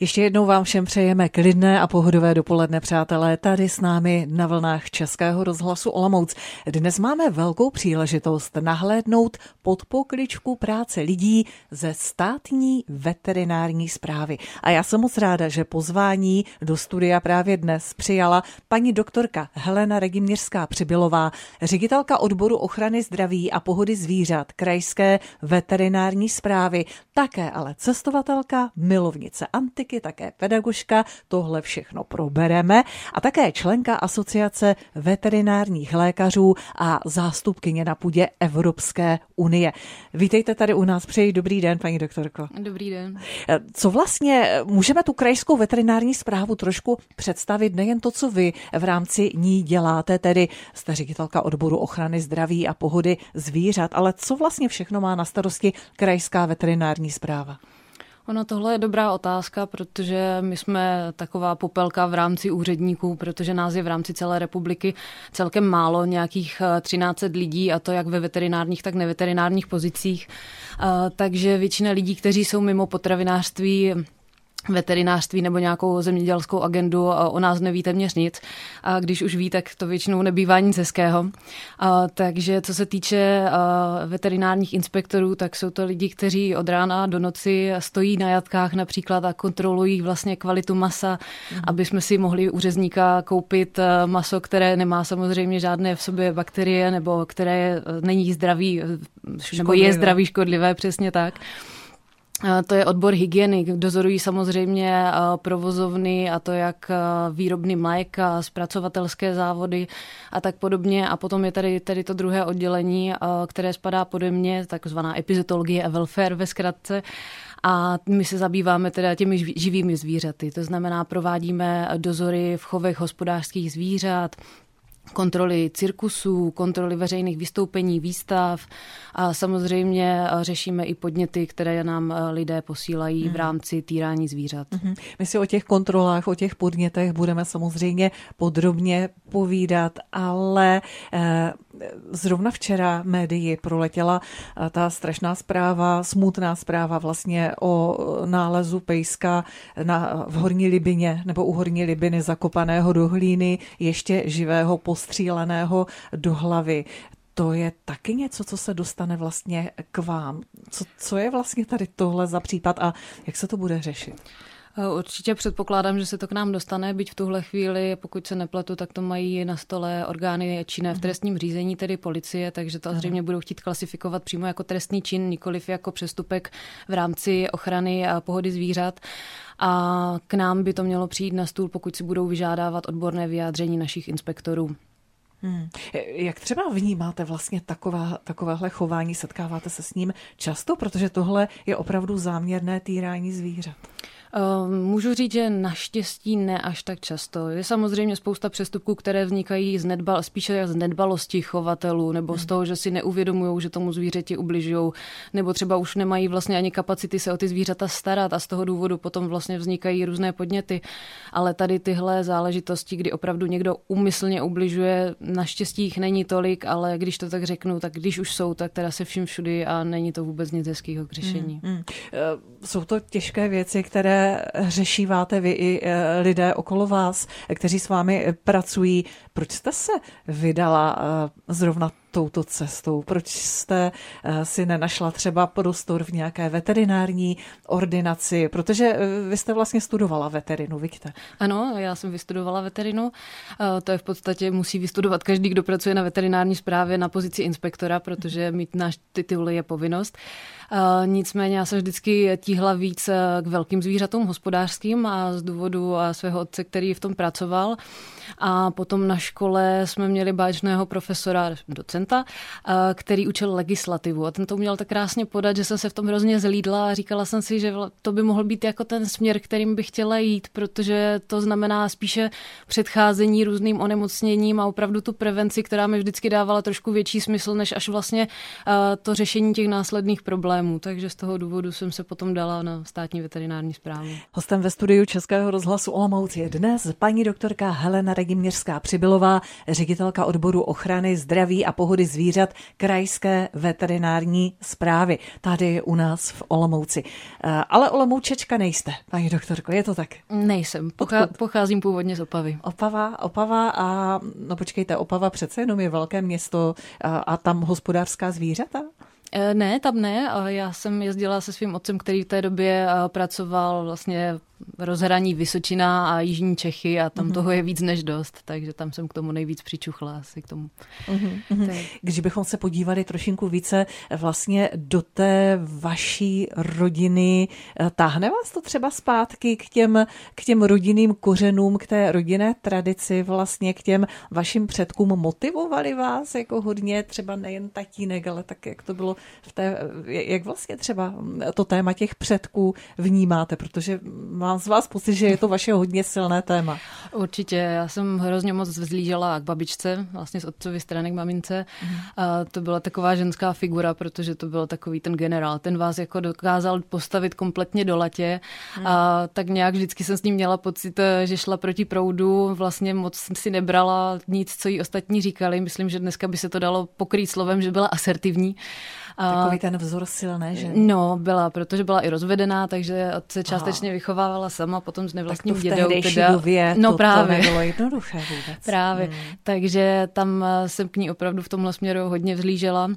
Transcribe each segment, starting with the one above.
Ještě jednou vám všem přejeme klidné a pohodové dopoledne, přátelé, tady s námi na vlnách Českého rozhlasu Olomouc. Dnes máme velkou příležitost nahlédnout pod pokličku práce lidí ze státní veterinární zprávy. A já jsem moc ráda, že pozvání do studia právě dnes přijala paní doktorka Helena Regimířská Přibylová, ředitelka odboru ochrany zdraví a pohody zvířat Krajské veterinární zprávy, také ale cestovatelka, milovnice antik matematiky, také pedagožka, tohle všechno probereme a také členka asociace veterinárních lékařů a zástupkyně na půdě Evropské unie. Vítejte tady u nás, přeji dobrý den, paní doktorko. Dobrý den. Co vlastně můžeme tu krajskou veterinární zprávu trošku představit, nejen to, co vy v rámci ní děláte, tedy jste ředitelka odboru ochrany zdraví a pohody zvířat, ale co vlastně všechno má na starosti krajská veterinární zpráva? Ono tohle je dobrá otázka, protože my jsme taková popelka v rámci úředníků, protože nás je v rámci celé republiky celkem málo, nějakých 13 eh, lidí, a to jak ve veterinárních, tak neveterinárních pozicích. Eh, takže většina lidí, kteří jsou mimo potravinářství, veterinářství nebo nějakou zemědělskou agendu a o nás neví téměř nic. A když už ví, tak to většinou nebývá nic hezkého. A, takže co se týče a, veterinárních inspektorů, tak jsou to lidi, kteří od rána do noci stojí na jatkách například a kontrolují vlastně kvalitu masa, mm. aby jsme si mohli u řezníka koupit maso, které nemá samozřejmě žádné v sobě bakterie nebo které není zdravý, škodlivé. nebo je zdravý škodlivé, přesně tak. To je odbor hygieny. Dozorují samozřejmě provozovny a to jak výrobny mléka, zpracovatelské závody a tak podobně. A potom je tady, tady to druhé oddělení, které spadá pode mě, takzvaná epizotologie a welfare ve zkratce. A my se zabýváme teda těmi živými zvířaty. To znamená, provádíme dozory v chovech hospodářských zvířat, kontroly cirkusů, kontroly veřejných vystoupení, výstav a samozřejmě řešíme i podněty, které nám lidé posílají v mhm. rámci týrání zvířat. Mhm. My si o těch kontrolách, o těch podnětech budeme samozřejmě podrobně povídat, ale eh, zrovna včera médii proletěla eh, ta strašná zpráva, smutná zpráva vlastně o nálezu pejska na, v Horní Libině nebo u Horní Libiny zakopaného do hlíny, ještě živého postříleného do hlavy to je taky něco, co se dostane vlastně k vám. Co, co je vlastně tady tohle za případ a jak se to bude řešit? Eh, určitě předpokládám, že se to k nám dostane, byť v tuhle chvíli, pokud se nepletu, tak to mají na stole orgány činné v mhm. trestním řízení, tedy policie, takže to zřejmě budou chtít klasifikovat přímo jako trestný čin, nikoliv jako přestupek v rámci ochrany a pohody zvířat. A k nám by to mělo přijít na stůl, pokud si budou vyžádávat odborné vyjádření našich inspektorů. Hmm. Jak třeba vnímáte vlastně taková, takovéhle chování? Setkáváte se s ním často? Protože tohle je opravdu záměrné týrání zvířat. Ehm, můžu říct, že naštěstí ne až tak často. Je samozřejmě spousta přestupků, které vznikají z nedbal, spíše z nedbalosti chovatelů, nebo z hmm. toho, že si neuvědomují, že tomu zvířeti ubližují, nebo třeba už nemají vlastně ani kapacity se o ty zvířata starat a z toho důvodu potom vlastně vznikají různé podněty. Ale tady tyhle záležitosti, kdy opravdu někdo umyslně ubližuje, naštěstí jich není tolik, ale když to tak řeknu, tak když už jsou, tak teda se vším všudy a není to vůbec nic hezkého k řešení. Hmm, hmm. Jsou to těžké věci, které řešíváte vy i eh, lidé okolo vás, kteří s vámi pracují. Proč jste se vydala eh, zrovna touto cestou? Proč jste eh, si nenašla třeba prostor v nějaké veterinární ordinaci? Protože vy jste vlastně studovala veterinu, vidíte? Ano, já jsem vystudovala veterinu. To je v podstatě, musí vystudovat každý, kdo pracuje na veterinární správě na pozici inspektora, protože mít náš titul je povinnost. Eh, nicméně já jsem vždycky tíhla víc eh, k velkým zvířatům hospodářským a z důvodu eh, svého otce, který v tom pracoval. A potom na škole jsme měli báječného profesora, docenta, který učil legislativu. A ten to uměl tak krásně podat, že jsem se v tom hrozně zlídla a říkala jsem si, že to by mohl být jako ten směr, kterým bych chtěla jít, protože to znamená spíše předcházení různým onemocněním a opravdu tu prevenci, která mi vždycky dávala trošku větší smysl, než až vlastně to řešení těch následných problémů problémů, takže z toho důvodu jsem se potom dala na státní veterinární zprávu. Hostem ve studiu Českého rozhlasu Olomouc je dnes paní doktorka Helena Regiměřská Přibylová, ředitelka odboru ochrany, zdraví a pohody zvířat Krajské veterinární zprávy. Tady u nás v Olomouci. Eh, ale Olomoučečka nejste, paní doktorko, je to tak? Nejsem, Pochá, pocházím původně z Opavy. Opava, Opava a no počkejte, Opava přece jenom je velké město a, a tam hospodářská zvířata? Eh, ne, tam ne. Já jsem jezdila se svým otcem, který v té době eh, pracoval vlastně rozhraní Vysočina a Jižní Čechy a tam mm-hmm. toho je víc než dost, takže tam jsem k tomu nejvíc přičuchla asi k tomu. Mm-hmm. Když bychom se podívali trošinku více vlastně do té vaší rodiny, eh, táhne vás to třeba zpátky k těm, k těm rodinným kořenům, k té rodinné tradici, vlastně k těm vašim předkům motivovali vás jako hodně, třeba nejen tatínek, ale tak jak to bylo v té, jak vlastně třeba to téma těch předků vnímáte, protože má mám z vás pocit, že je to vaše hodně silné téma. Určitě, já jsem hrozně moc vzlížela k babičce, vlastně z otcovy strany k mamince. Mm. A to byla taková ženská figura, protože to byl takový ten generál. Ten vás jako dokázal postavit kompletně do latě. Mm. A tak nějak vždycky jsem s ním měla pocit, že šla proti proudu, vlastně moc si nebrala nic, co jí ostatní říkali. Myslím, že dneska by se to dalo pokrýt slovem, že byla asertivní. Takový ten vzor silné, že? No, byla, protože byla i rozvedená, takže se částečně Aha. vychovávala sama, potom s nevlastním tak dědou. Teda, době no, to, právě. to nebylo jednoduché vůbec. Právě, hmm. takže tam jsem k ní opravdu v tomhle směru hodně vzlížela.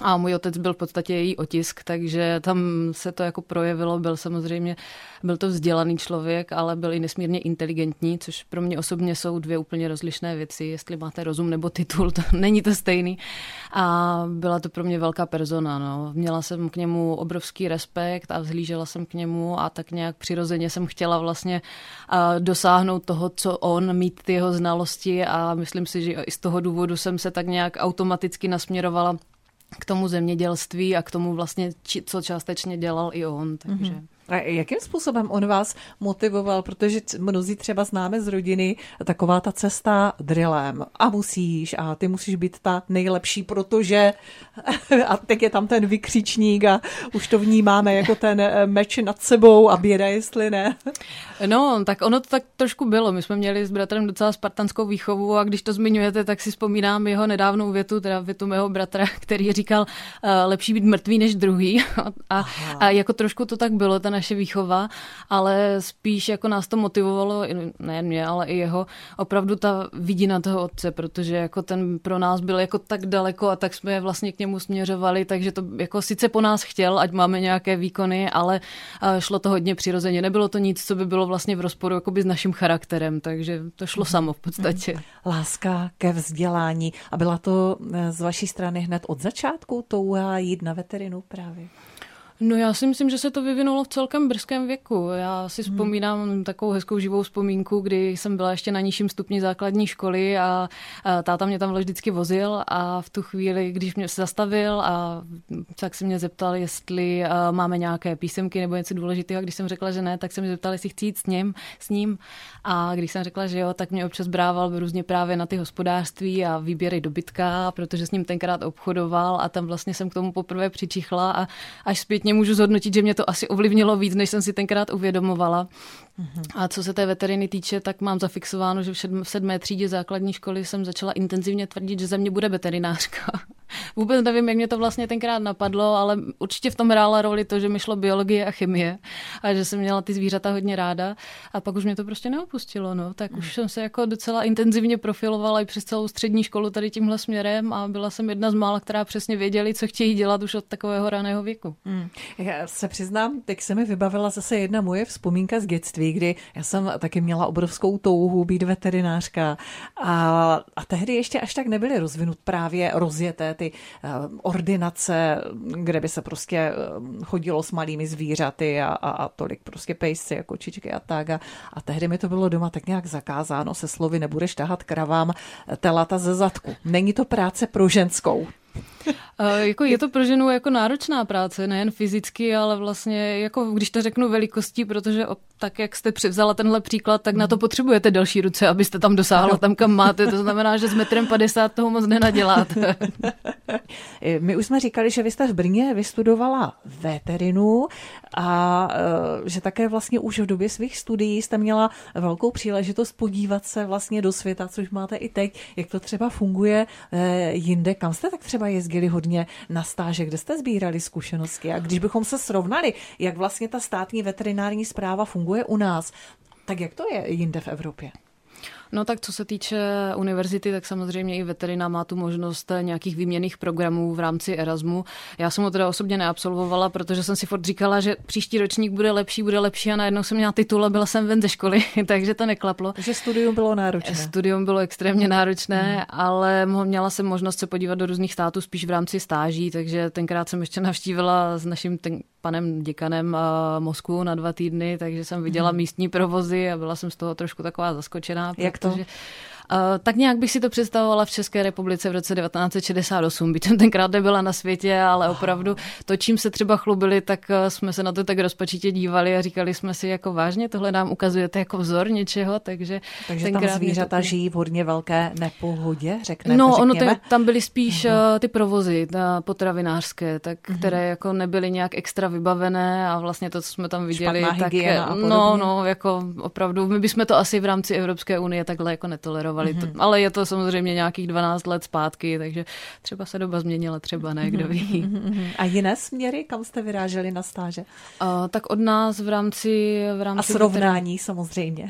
A můj otec byl v podstatě její otisk, takže tam se to jako projevilo, byl samozřejmě, byl to vzdělaný člověk, ale byl i nesmírně inteligentní, což pro mě osobně jsou dvě úplně rozlišné věci, jestli máte rozum nebo titul, to není to stejný. A byla to pro mě velká persona, no. Měla jsem k němu obrovský respekt a vzhlížela jsem k němu a tak nějak přirozeně jsem chtěla vlastně dosáhnout toho, co on, mít ty jeho znalosti a myslím si, že i z toho důvodu jsem se tak nějak automaticky nasměrovala k tomu zemědělství a k tomu vlastně, co částečně dělal i on. Takže. Mm-hmm. A jakým způsobem on vás motivoval? Protože mnozí třeba známe z rodiny taková ta cesta drillem a musíš a ty musíš být ta nejlepší, protože a teď je tam ten vykřičník a už to vnímáme jako ten eh, meč nad sebou a běda, jestli ne. No, tak ono to tak trošku bylo. My jsme měli s bratrem docela spartanskou výchovu a když to zmiňujete, tak si vzpomínám jeho nedávnou větu, teda větu mého bratra, který říkal, uh, lepší být mrtvý než druhý. A, a jako trošku to tak bylo, naše výchova, ale spíš jako nás to motivovalo, nejen mě, ale i jeho, opravdu ta vidina toho otce, protože jako ten pro nás byl jako tak daleko a tak jsme vlastně k němu směřovali, takže to jako sice po nás chtěl, ať máme nějaké výkony, ale šlo to hodně přirozeně. Nebylo to nic, co by bylo vlastně v rozporu jakoby s naším charakterem, takže to šlo samo v podstatě. Láska ke vzdělání. A byla to eh, z vaší strany hned od začátku touha jít na veterinu právě? No já si myslím, že se to vyvinulo v celkem brzkém věku. Já si hmm. vzpomínám takovou hezkou živou vzpomínku, kdy jsem byla ještě na nižším stupni základní školy a, a táta mě tam vždycky vozil a v tu chvíli, když mě se zastavil a tak se mě zeptal, jestli máme nějaké písemky nebo něco důležitého. Když jsem řekla, že ne, tak se mě zeptal, jestli chci jít s ním, s ním. A když jsem řekla, že jo, tak mě občas brával různě právě na ty hospodářství a výběry dobytka, protože s ním tenkrát obchodoval a tam vlastně jsem k tomu poprvé přičichla a až zpětně zpětně můžu zhodnotit, že mě to asi ovlivnilo víc, než jsem si tenkrát uvědomovala. Mm-hmm. A co se té veteriny týče, tak mám zafixováno, že v sedmé třídě základní školy jsem začala intenzivně tvrdit, že ze mě bude veterinářka. Vůbec nevím, jak mě to vlastně tenkrát napadlo, ale určitě v tom hrála roli to, že mi šlo biologie a chemie a že jsem měla ty zvířata hodně ráda. A pak už mě to prostě neopustilo. No. Tak už jsem se jako docela intenzivně profilovala i přes celou střední školu tady tímhle směrem a byla jsem jedna z mála, která přesně věděli, co chtějí dělat už od takového raného věku. Hmm. Já se přiznám, teď se mi vybavila zase jedna moje vzpomínka z dětství, kdy já jsem taky měla obrovskou touhu být veterinářka a, a tehdy ještě až tak nebyly rozvinut právě rozjeté ty eh, ordinace, kde by se prostě eh, chodilo s malými zvířaty a, a, a tolik prostě pejsci a kočičky a tak. A, a tehdy mi to bylo doma tak nějak zakázáno se slovy nebudeš tahat kravám telata ze zadku. Není to práce pro ženskou. jako je to pro ženu jako náročná práce, nejen fyzicky, ale vlastně jako když to řeknu velikostí, protože tak, jak jste převzala tenhle příklad, tak na to mhm. potřebujete další ruce, abyste tam dosáhla tam, kam máte. To znamená, že s metrem 50 toho moc nenaděláte. My už jsme říkali, že vy jste v Brně vystudovala veterinu a e, že také vlastně už v době svých studií jste měla velkou příležitost podívat se vlastně do světa, což máte i teď, jak to třeba funguje jinde. Kam jste tak třeba jezdili hodně na stáže, kde jste sbírali zkušenosti? A když bychom se srovnali, jak vlastně ta státní veterinární zpráva funguje u nás, tak jak to je jinde v Evropě? No tak co se týče univerzity, tak samozřejmě i veterina má tu možnost nějakých výměných programů v rámci Erasmu. Já jsem ho teda osobně neabsolvovala, protože jsem si fort říkala, že příští ročník bude lepší, bude lepší a najednou jsem měla titul a byla jsem ven ze školy, takže to neklaplo. Že studium bylo náročné. Studium bylo extrémně náročné, hmm. ale měla jsem možnost se podívat do různých států spíš v rámci stáží, takže tenkrát jsem ještě navštívila s naším ten, panem děkanem Moskvu na dva týdny, takže jsem viděla hmm. místní provozy a byla jsem z toho trošku taková zaskočená. Jak protože, to? Tak nějak bych si to představovala v České republice v roce 1968, byť jsem tenkrát nebyla na světě, ale opravdu to, čím se třeba chlubili, tak eh, jsme se na to tak rozpačitě dívali a říkali jsme si, jako vážně, tohle nám ukazujete jako vzor něčeho, takže Takže tam zvířata to... žijí v hodně velké nepohodě, řekneme, No, řekněme. ono tam byly spíš uh-huh. ty provozy potravinářské, tak, uh-huh. které jako nebyly nějak extra vybavené a vlastně to, co jsme tam viděli, Špatná tak no, no, jako opravdu, my bychom to asi v rámci Evropské unie takhle jako netolerovali fungovali. Mm-hmm. To, ale je to samozřejmě nějakých 12 let zpátky, takže třeba se doba změnila, třeba ne, kdo ví. Mm-hmm. A jiné směry, kam jste vyráželi na stáže? Uh, tak od nás v rámci... V rámci A srovnání které... samozřejmě.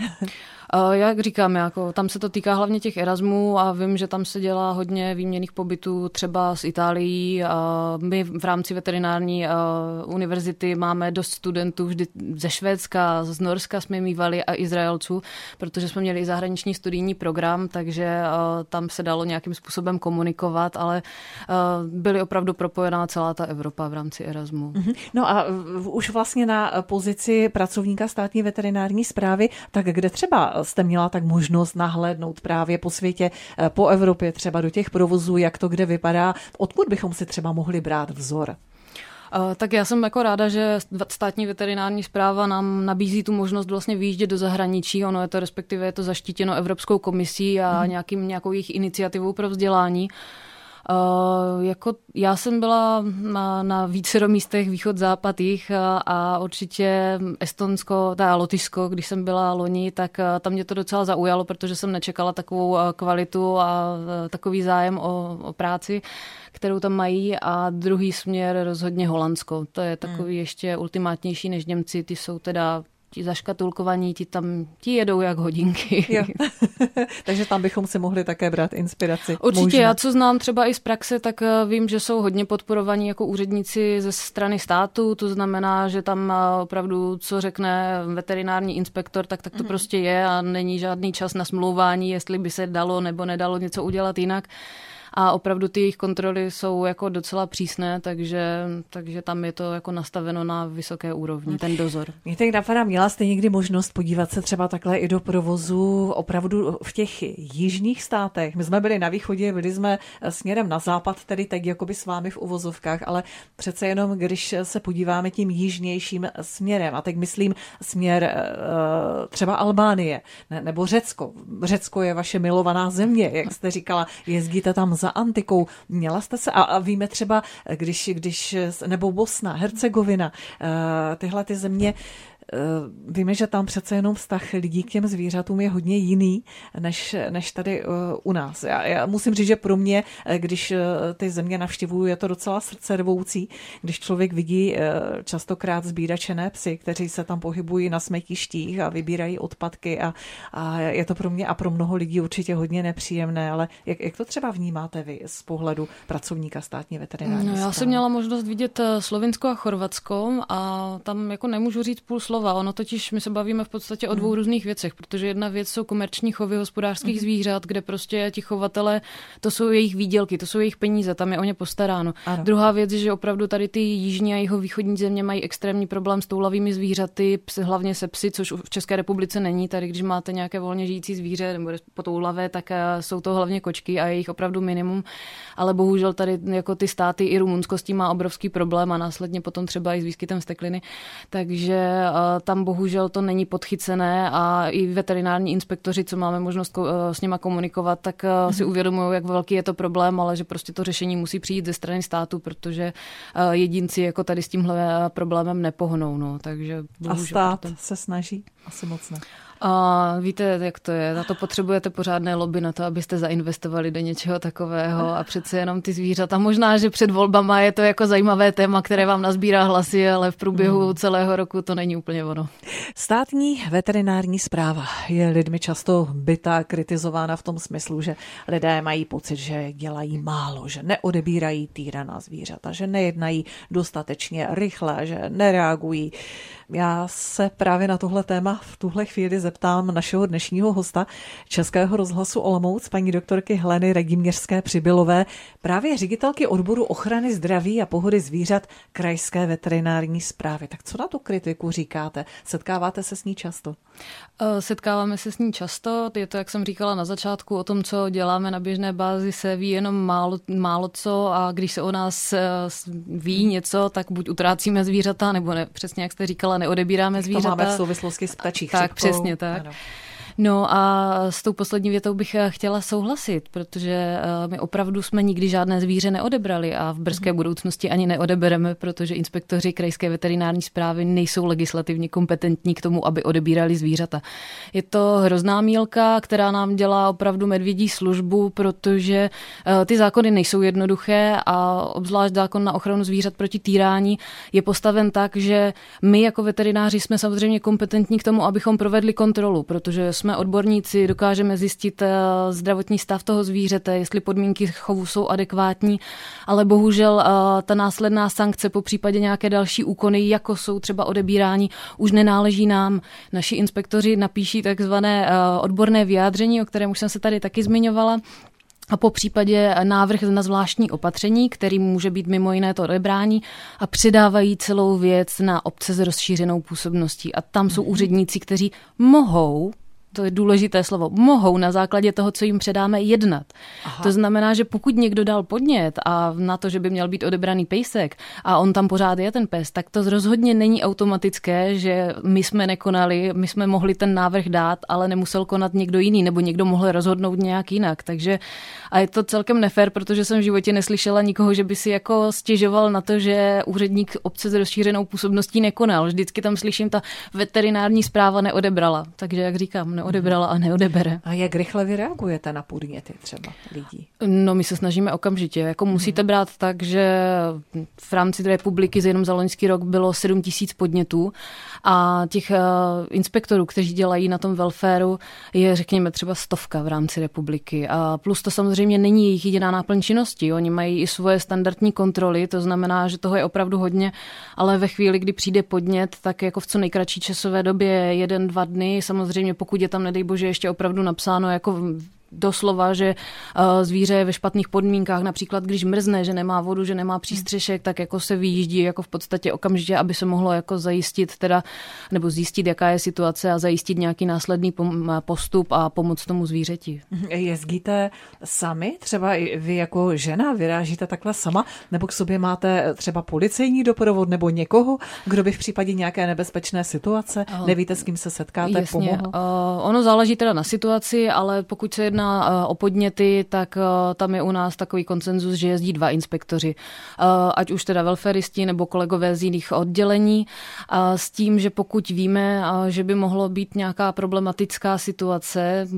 Jak říkám, jako, tam se to týká hlavně těch Erasmů a vím, že tam se dělá hodně výměných pobytů třeba z Itálií. My v rámci veterinární univerzity máme dost studentů vždy ze Švédska, z Norska jsme mývali a Izraelců, protože jsme měli i zahraniční studijní program, takže tam se dalo nějakým způsobem komunikovat, ale byly opravdu propojená celá ta Evropa v rámci Erasmu. Mhm. No a už vlastně na pozici pracovníka státní veterinární zprávy, tak kde třeba jste měla tak možnost nahlédnout právě po světě, eh, po Evropě, třeba do těch provozů, jak to kde vypadá, odkud bychom si třeba mohli brát vzor? Uh, tak já jsem jako ráda, že státní veterinární zpráva nám nabízí tu možnost vlastně vyjíždět do zahraničí. Ono je to respektive je to zaštítěno Evropskou komisí a hmm. nějakým, nějakou jejich iniciativou pro vzdělání. Uh, jako já jsem byla na, na více místech východ, západ, jich a, a určitě Estonsko, ta Lotyšsko, když jsem byla loni, tak uh, tam mě to docela zaujalo, protože jsem nečekala takovou kvalitu a takový zájem o, o práci, kterou tam mají a druhý směr rozhodně Holandsko. To je takový hmm. ještě ultimátnější než Němci, ty jsou teda ti zaškatulkovaní, ti tam ti jedou jak hodinky. Jo. Takže tam bychom si mohli také brát inspiraci. Určitě, Možná. já co znám třeba i z praxe, tak eh, vím, že jsou hodně podporovaní jako úředníci ze strany státu, to znamená, že tam eh, opravdu, co řekne veterinární inspektor, tak, tak to mm. prostě je a není žádný čas na smlouvání, jestli by se dalo nebo nedalo něco udělat jinak a opravdu ty jejich kontroly jsou jako docela přísné, takže, takže tam je to jako nastaveno na vysoké úrovni, ten dozor. Mě teď napadá, měla jste někdy možnost podívat se třeba takhle i do provozu opravdu v těch jižních státech. My jsme byli na východě, byli jsme směrem na západ, tedy teď jakoby s vámi v uvozovkách, ale přece jenom, když se podíváme tím jižnějším směrem, a teď myslím směr eh, třeba Albánie nebo Řecko. Řecko je vaše milovaná země, jak jste říkala, jezdíte tam za antikou. Měla jste se, a, a víme třeba, když, když, nebo Bosna, Hercegovina, eh, tyhle ty země, víme, že tam přece jenom vztah lidí k těm zvířatům je hodně jiný, než, než tady eh, u nás. Já, já musím říct, že pro mě, eh, když ty země navštěvuju, je to docela srdcervoucí, když člověk vidí častokrát zbíračené psy, kteří se tam pohybují na smetištích a vybírají odpadky a, a je to pro mě a pro mnoho lidí určitě hodně nepříjemné, ale jak, jak to třeba vnímáte vy z pohledu pracovníka státní veterinární? No, já jsem měla možnost vidět Slovinsko a Chorvatsko a tam jako nemůžu říct půl slova. Ono totiž, my se bavíme v podstatě o dvou hmm. různých věcech, protože jedna věc jsou komerční chovy hospodářských hmm. zvířat, kde prostě ti chovatele, to jsou jejich výdělky, to jsou jejich peníze, tam je o ně postaráno. Ano. Druhá věc je, že opravdu tady ty jižní a jeho východní země mají extrémní problém s toulavými zvířaty, hlavně se psy, což v České republice není. Tady, když máte nějaké volně žijící zvíře nebo po toulavé, tak eh, jsou to hlavně kočky a je jich opravdu minimum. Ale bohužel tady jako ty státy i Rumunsko s tím má obrovský problém a následně potom třeba i s výskytem stekliny. Takže uh, tam bohužel to není podchycené a i veterinární inspektoři, co máme možnost uh, s nima komunikovat, tak uh, si mhm. uvědomují, jak velký je to problém, ale že prostě to řešení musí přijít ze strany státu, protože jedinci jako tady s tímhle problémem nepohnou. No. Takže bohužel, a stát se snaží? Asi moc ne. A víte, jak to je. Na to potřebujete pořádné lobby na to, abyste zainvestovali do něčeho takového a přece jenom ty zvířata. Možná, že před volbama je to jako zajímavé téma, které vám nazbírá hlasy, ale v průběhu hmm. celého roku to není úplně ono. Státní veterinární zpráva je lidmi často bytá, kritizována v tom smyslu, že lidé mají pocit, že dělají málo, že neodebírají týraná zvířata, že nejednají dostatečně rychle, že nereagují. Já se právě na tohle téma v tuhle chvíli zeptám našeho dnešního hosta Českého rozhlasu Olomouc, paní doktorky Heleny Regimněřské Přibylové, právě ředitelky odboru ochrany zdraví a pohody zvířat Krajské veterinární zprávy. Tak co na tu kritiku říkáte? Setkáváte se s ní často? Eh, setkáváme se s ní často. Je to, jak jsem říkala na začátku, o tom, co děláme na běžné bázi, se ví jenom málo, málo co a když se o nás eh, ví něco, tak buď utrácíme zvířata, nebo ne, přesně jak jste říkala, neodebíráme zvířata. To máme v souvislosti s ptačí Tak, přesně tak. Ano. No a s tou poslední větou bych eh, chtěla souhlasit, protože eh, my opravdu jsme nikdy žádné zvíře neodebrali a v brzké mhm. budoucnosti ani neodebereme, protože inspektoři krajské veterinární zprávy nejsou legislativně kompetentní k tomu, aby odebírali zvířata. Je to hrozná mílka, která nám dělá opravdu medvědí službu, protože eh, ty zákony nejsou jednoduché a obzvlášť zákon na ochranu zvířat proti týrání je postaven tak, že my jako veterináři jsme samozřejmě kompetentní k tomu, abychom provedli kontrolu, protože jsme odborníci, dokážeme zjistit eh, zdravotní stav toho zvířete, jestli podmínky chovu jsou adekvátní, ale bohužel eh, ta následná sankce po případě nějaké další úkony, jako jsou třeba odebírání, už nenáleží nám. Naši inspektoři napíší takzvané eh, odborné vyjádření, o kterém už jsem se tady taky zmiňovala, a po případě návrh na zvláštní opatření, který může být mimo jiné to odebrání a přidávají celou věc na obce s rozšířenou působností. A tam jsou mhm. úředníci, kteří mohou to je důležité slovo, mohou na základě toho, co jim předáme, jednat. Aha. To znamená, že pokud někdo dal podnět a na to, že by měl být odebraný pejsek a on tam pořád je ten pes, tak to rozhodně není automatické, že my jsme nekonali, my jsme mohli ten návrh dát, ale nemusel konat někdo jiný, nebo někdo mohl rozhodnout nějak jinak. Takže a je to celkem nefér, protože jsem v životě neslyšela nikoho, že by si jako stěžoval na to, že úředník obce s rozšířenou působností nekonal. Vždycky tam slyším, ta veterinární zpráva neodebrala. Takže jak říkám, neodebrala a neodebere. A jak rychle vy reagujete na podněty třeba lidí? No, my se snažíme okamžitě. Jako musíte mhm. brát tak, že v rámci republiky jenom za loňský rok bylo 7 tisíc podnětů a těch uh, inspektorů, kteří dělají na tom welfareu, je řekněme třeba stovka v rámci republiky. A plus to samozřejmě není jejich jediná náplň činnosti. Oni mají i svoje standardní kontroly, to znamená, že toho je opravdu hodně, ale ve chvíli, kdy přijde podnět, tak jako v co nejkratší časové době, jeden, dva dny, samozřejmě pokud je tam, nedej bože, ještě opravdu napsáno jako doslova, že eh, zvíře je ve špatných podmínkách, například když mrzne, že nemá vodu, že nemá přístřešek, tak jako se vyjíždí jako v podstatě okamžitě, aby se mohlo jako zajistit teda, nebo zjistit, jaká je situace a zajistit nějaký následný postup a pomoc tomu zvířeti. Jezdíte sami? Třeba i vy jako žena vyrážíte takhle sama? Nebo k sobě máte třeba policejní doprovod nebo někoho, kdo by v případě nějaké nebezpečné situace, nevíte, s kým se setkáte, Jasně. pomohl? Uh, ono záleží teda na situaci, ale pokud se jedná jedná eh, o podněty, tak eh, tam je u nás takový konsenzus, že jezdí dva inspektoři, eh, ať už teda welfaristi nebo kolegové z jiných oddělení, s tím, že pokud víme, že by mohlo být nějaká problematická situace,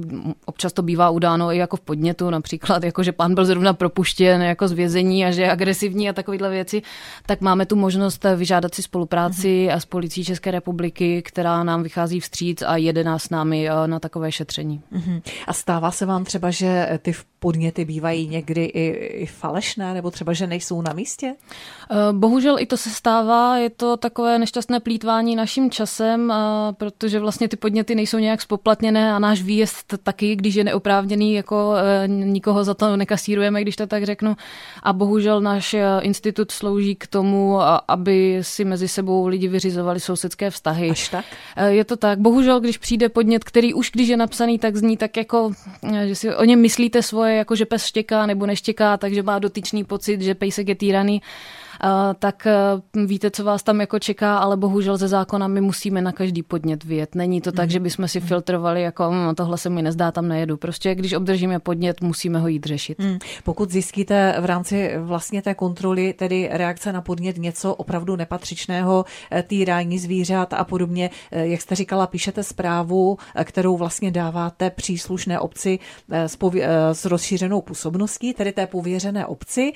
občas to bývá udáno i jako v podnětu, například jako, že pan byl zrovna propuštěn jako z vězení a že je agresivní a takovéhle věci, tak máme tu možnost vyžádat si spolupráci mm-hmm. s policií České republiky, která nám vychází vstříc a jede nás s námi na takové šetření. Mm-hmm. A stává se vám vám třeba, že ty podněty bývají někdy i, i falešné, nebo třeba, že nejsou na místě? Eh, bohužel i to se stává, je to takové nešťastné plítvání naším časem, eh, protože vlastně ty podněty nejsou nějak spoplatněné a náš výjezd taky, když je neoprávněný, jako eh, nikoho za to nekasírujeme, když to tak řeknu. A bohužel náš institut slouží k tomu, aby si mezi sebou lidi vyřizovali sousedské vztahy. Až tak? Je to tak. Bohužel, když přijde podnět, který už když je napsaný, tak zní tak jako, že si o něm myslíte svoje, jako že pes štěká nebo neštěká, takže má dotyčný pocit, že pejsek je týraný tak e, víte, co vás tam jako čeká, ale bohužel ze zákona my musíme na každý podnět vyjet. Není to tak, mhm. že bychom si filtrovali, jako no, tohle se mi nezdá, tam nejedu. Prostě když obdržíme podnět, musíme ho jít řešit. Hmm. Pokud zjistíte v rámci vlastně té kontroly, tedy reakce na podnět něco opravdu nepatřičného, týrání zvířat a podobně, jak jste říkala, píšete zprávu, kterou vlastně dáváte příslušné obci s, pově- s rozšířenou působností, tedy té pověřené obci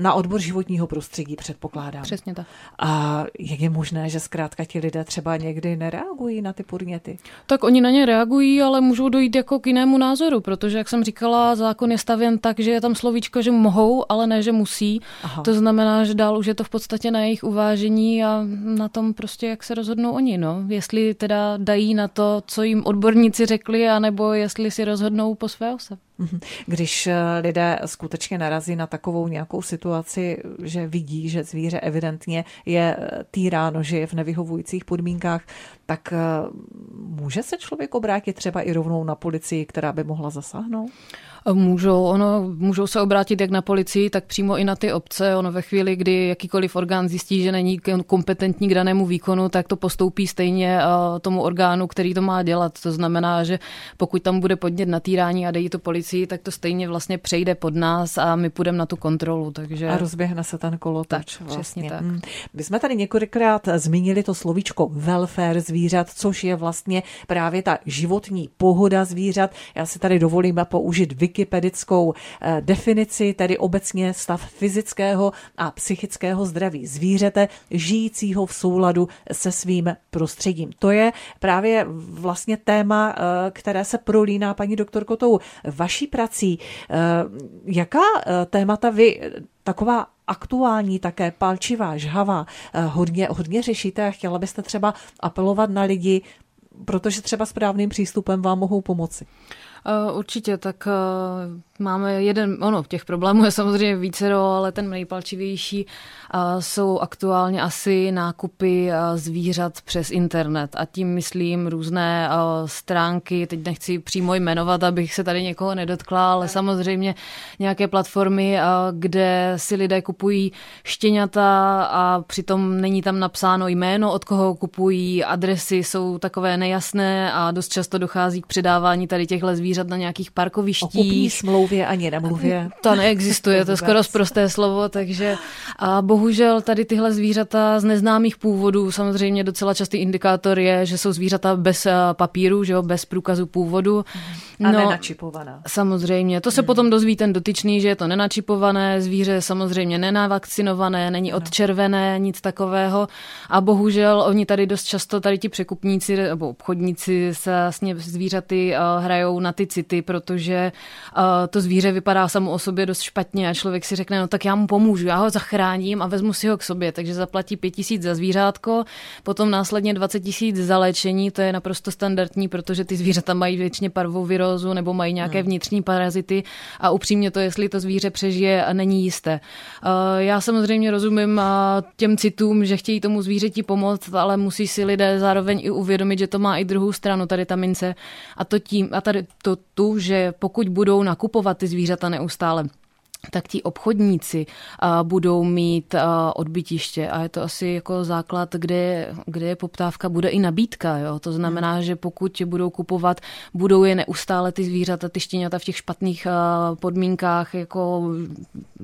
na odbor životní životního prostředí, předpokládám. Přesně tak. A jak je možné, že zkrátka ti lidé třeba někdy nereagují na ty podněty? Tak oni na ně reagují, ale můžou dojít jako k jinému názoru, protože, jak jsem říkala, zákon je stavěn tak, že je tam slovíčko, že mohou, ale ne, že musí. Aha. To znamená, že dál už je to v podstatě na jejich uvážení a na tom prostě, jak se rozhodnou oni. No. Jestli teda dají na to, co jim odborníci řekli, anebo jestli si rozhodnou po své ose. Mhm. Když eh, lidé skutečně narazí na takovou nějakou situaci, že vidí, že zvíře evidentně je eh, týráno, že je v nevyhovujících podmínkách, tak eh, může se člověk obrátit třeba i rovnou na policii, která by mohla zasáhnout? Můžou, ono, můžou se obrátit jak na policii, tak přímo i na ty obce. Ono ve chvíli, kdy jakýkoliv orgán zjistí, že není kompetentní k danému výkonu, tak to postoupí stejně tomu orgánu, který to má dělat. To znamená, že pokud tam bude podnět na týrání a dejí to policii, tak to stejně vlastně přejde pod nás a my půjdeme na tu kontrolu. Takže... A rozběhne se ten kolotoč. Tak, vlastně. přesně tak. Hmm. My jsme tady několikrát zmínili to slovíčko welfare zvířat, což je vlastně právě ta životní pohoda zvířat. Já si tady dovolím použít wikipedickou eh, definici, tedy obecně stav fyzického a psychického zdraví zvířete, žijícího v souladu se svým prostředím. To je právě vlastně téma, eh, které se prolíná, paní doktorko, tou vaší prací. Eh, jaká témata vy taková aktuální, také palčivá, žhavá, hodně, hodně řešíte a chtěla byste třeba apelovat na lidi, protože třeba správným přístupem vám mohou pomoci. Určitě, tak Máme jeden, ono, těch problémů je samozřejmě více, ale ten nejpalčivější jsou aktuálně asi nákupy zvířat přes internet. A tím myslím různé stránky, teď nechci přímo jmenovat, abych se tady někoho nedotkla, ale samozřejmě nějaké platformy, kde si lidé kupují štěňata a přitom není tam napsáno jméno, od koho kupují, adresy jsou takové nejasné a dost často dochází k předávání tady těchto zvířat na nějakých parkovištích nemluvě ani nemluvě. To neexistuje, to je skoro zprosté slovo, takže a bohužel tady tyhle zvířata z neznámých původů, samozřejmě docela častý indikátor je, že jsou zvířata bez eh, papíru, že jo, bez průkazu původu. A no, nenačipovaná. Samozřejmě, to se hmm. potom dozví ten dotyčný, že je to nenačipované, zvíře samozřejmě nenavakcinované, není odčervené, nic takového a bohužel oni tady dost často, tady ti překupníci nebo obchodníci se vlastně zvířaty eh, hrajou na ty city, protože eh, to zvíře vypadá samo o sobě dost špatně a člověk si řekne, no tak já mu pomůžu, já ho zachráním a vezmu si ho k sobě, takže zaplatí pět tisíc za zvířátko, potom následně 20 tisíc za léčení, to je naprosto standardní, protože ty zvířata mají většině parvovirózu nebo mají nějaké hmm. vnitřní parazity a upřímně to, jestli to zvíře přežije, není jisté. Já samozřejmě rozumím těm citům, že chtějí tomu zvířeti pomoct, ale musí si lidé zároveň i uvědomit, že to má i druhou stranu, tady ta mince a to tím, a tady to tu, že pokud budou nakupovat ty zvířata neustále tak ti obchodníci budou mít odbytiště a je to asi jako základ, kde, kde je poptávka, bude i nabídka. Jo? To znamená, hmm. že pokud budou kupovat, budou je neustále ty zvířata, ty štěňata v těch špatných podmínkách jako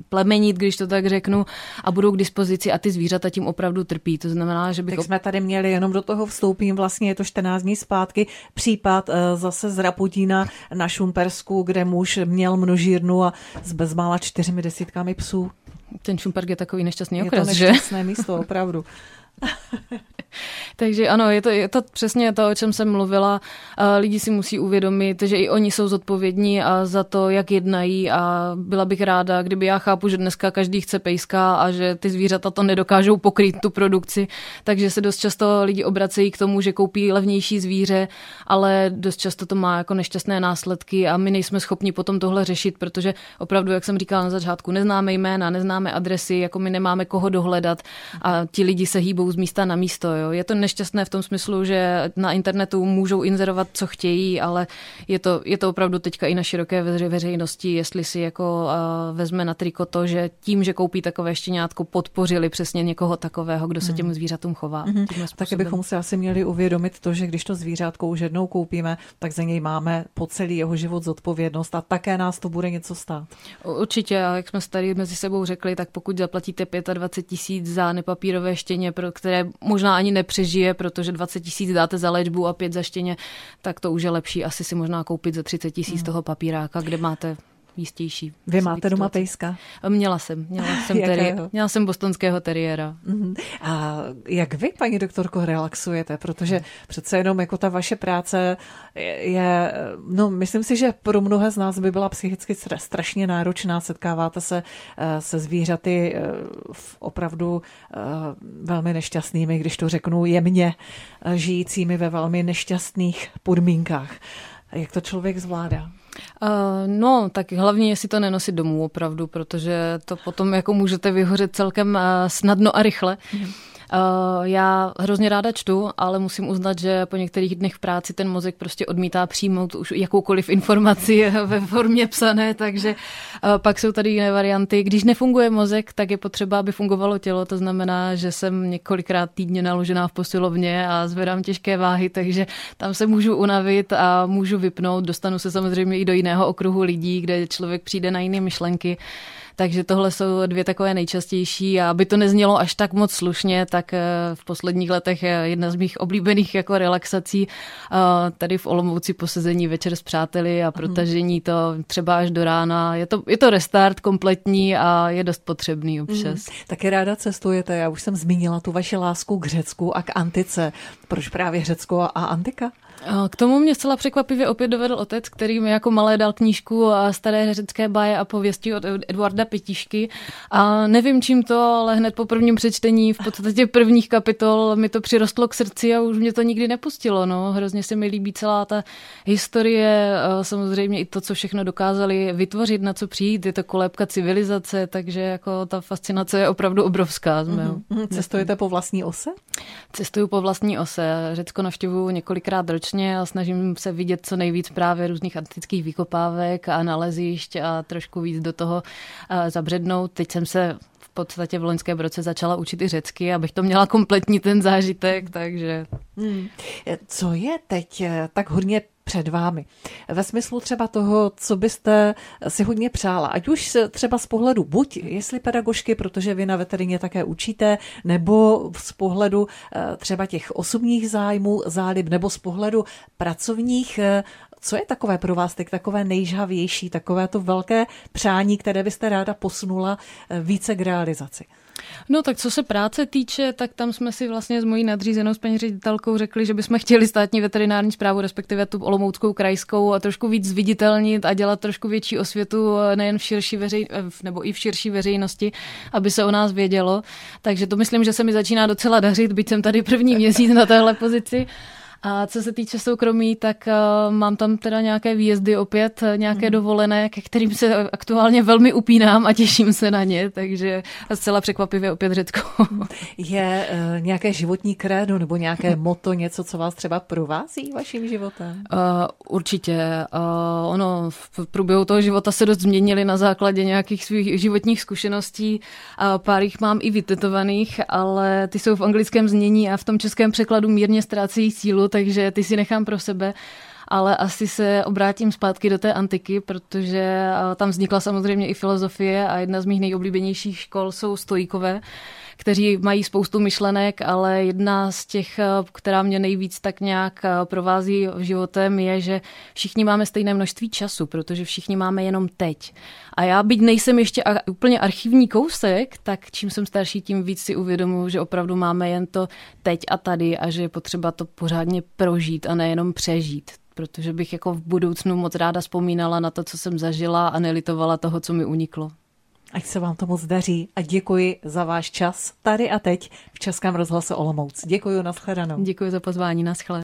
plemenit, když to tak řeknu, a budou k dispozici a ty zvířata tím opravdu trpí. To znamená, že bych... Tak jsme tady měli, jenom do toho vstoupím, vlastně je to 14 dní zpátky, případ uh, zase z Raputína na Šumpersku, kde muž měl množírnu a z bezmála čtyřmi desítkami psů. Ten Šumperk je takový nešťastný okres, je to nešťastné že? místo, opravdu. Takže ano, je to, je to přesně to, o čem jsem mluvila. Lidi si musí uvědomit, že i oni jsou zodpovědní a za to, jak jednají a byla bych ráda, kdyby já chápu, že dneska každý chce pejska a že ty zvířata to nedokážou pokrýt tu produkci, takže se dost často lidi obracejí k tomu, že koupí levnější zvíře, ale dost často to má jako nešťastné následky a my nejsme schopni potom tohle řešit, protože opravdu, jak jsem říkala na začátku, neznáme jména, neznáme adresy, jako my nemáme koho dohledat a ti lidi se hýbou z místa na místo. Jo. Je to nešťastné v tom smyslu, že na internetu můžou inzerovat, co chtějí, ale je to, je to opravdu teďka i na široké veřejnosti, jestli si jako uh, vezme na triko to, že tím, že koupí takové štěňátko, podpořili přesně někoho takového, kdo se hmm. těm zvířatům chová. Hmm. Taky bychom si asi měli uvědomit to, že když to zvířátko už jednou koupíme, tak za něj máme po celý jeho život zodpovědnost a také nás to bude něco stát. Určitě, a jak jsme tady mezi sebou řekli, tak pokud zaplatíte 25 tisíc za nepapírové štěně, pro které možná ani nepřežije, protože 20 tisíc dáte za léčbu a 5 za štěně, tak to už je lepší asi si možná koupit za 30 tisíc mm. toho papíráka, kde máte jistější. Vy máte doma pejska? Měla jsem. Měla jsem, teri- měla jsem bostonského teriéra. Uh-huh. A jak vy, paní doktorko, relaxujete? Protože uh-huh. přece jenom jako ta vaše práce je, no myslím si, že pro mnohé z nás by byla psychicky strašně náročná. Setkáváte se eh, se zvířaty eh, v opravdu eh, velmi nešťastnými, když to řeknu jemně, žijícími ve velmi nešťastných podmínkách. Jak to člověk zvládá? Uh, no, tak hlavně si to nenosit domů opravdu, protože to potom jako můžete vyhořet celkem uh, snadno a rychle. Mm. Uh, já hrozně ráda čtu, ale musím uznat, že po některých dnech v práci ten mozek prostě odmítá přijmout už jakoukoliv informaci ve formě psané, takže uh, pak jsou tady jiné varianty. Když nefunguje mozek, tak je potřeba, aby fungovalo tělo, to znamená, že jsem několikrát týdně naložená v posilovně a zvedám těžké váhy, takže tam se můžu unavit a můžu vypnout. Dostanu se samozřejmě i do jiného okruhu lidí, kde člověk přijde na jiné myšlenky. Takže tohle jsou dvě takové nejčastější a aby to neznělo až tak moc slušně, tak eh, v posledních letech je jedna z mých oblíbených jako relaxací eh, tady v Olomouci posezení večer s přáteli a protažení to třeba až do rána. Je to, je to restart kompletní a je dost potřebný občas. Mm. Taky ráda cestujete, já už jsem zmínila tu vaši lásku k Řecku a k antice. Proč právě Řecko a antika? K tomu mě zcela překvapivě opět dovedl otec, který mi jako malé dal knížku a staré řecké báje a pověsti od Eduarda Pětišky. A nevím čím to, ale hned po prvním přečtení v podstatě prvních kapitol mi to přirostlo k srdci a už mě to nikdy nepustilo. No. Hrozně se mi líbí celá ta historie, samozřejmě i to, co všechno dokázali vytvořit, na co přijít. Je to kolébka civilizace, takže jako ta fascinace je opravdu obrovská. Mm-hmm. Cestujete po vlastní ose? Cestuju po vlastní ose. Řecko navštěvuju několikrát ročně a snažím se vidět co nejvíc právě různých antických vykopávek a nalezišť a trošku víc do toho zabřednout. Teď jsem se v podstatě v loňském roce začala učit i řecky, abych to měla kompletní ten zážitek, takže... Hmm. Co je teď eh, tak hodně před vámi. Ve smyslu třeba toho, co byste si hodně přála, ať už třeba z pohledu buď jestli pedagožky, protože vy na veterině také učíte, nebo z pohledu eh, třeba těch osobních zájmů, zálib, nebo z pohledu pracovních, eh, co je takové pro vás teď takové nejžhavější, takové to velké přání, které byste ráda posunula eh, více k realizaci? No tak co se práce týče, tak tam jsme si vlastně s mojí nadřízenou s paní ředitelkou řekli, že bychom chtěli státní veterinární zprávu, respektive tu olomouckou krajskou a trošku víc zviditelnit a dělat trošku větší osvětu eh, nejen v širší veřej, eh, nebo i v širší veřejnosti, aby se o nás vědělo. Takže to myslím, že se mi začíná docela dařit, byť jsem tady první měsíc na téhle pozici. A co se týče soukromí, tak uh, mám tam teda nějaké výjezdy opět, eh, nějaké mm. dovolené, ke kterým se aktuálně velmi upínám a těším se na ně, takže zcela překvapivě opět Řecko. Je uh, nějaké životní krédo nebo nějaké moto, něco, co vás třeba provází vaším životem? Uh, určitě. Uh, ono v průběhu toho života se dost změnili na základě nějakých svých životních zkušeností. Uh, pár jich mám i vytetovaných, ale ty jsou v anglickém znění a v tom českém překladu mírně ztrácejí sílu, takže ty si nechám pro sebe. ale asi se obrátím zpátky do té antiky, protože eh, tam vznikla samozřejmě i filozofie a jedna z mých nejoblíbenějších škol jsou stojíkové, kteří mají spoustu myšlenek, ale jedna z těch, eh, která mě nejvíc tak nějak eh, provází životem, je, že všichni máme stejné množství času, protože všichni máme jenom teď. A já, byť nejsem ještě úplně archivní kousek, tak čím jsem starší, tím víc si uvědomuji, že opravdu máme jen to teď a tady a že je potřeba to pořádně prožít a nejenom přežít protože bych jako v budoucnu moc ráda vzpomínala na to, co jsem zažila a nelitovala toho, co mi uniklo. Ať se vám to moc daří a děkuji za váš čas tady a teď v Českém rozhlase Olomouc. Děkuji, nashledanou. Děkuji za pozvání, naschle.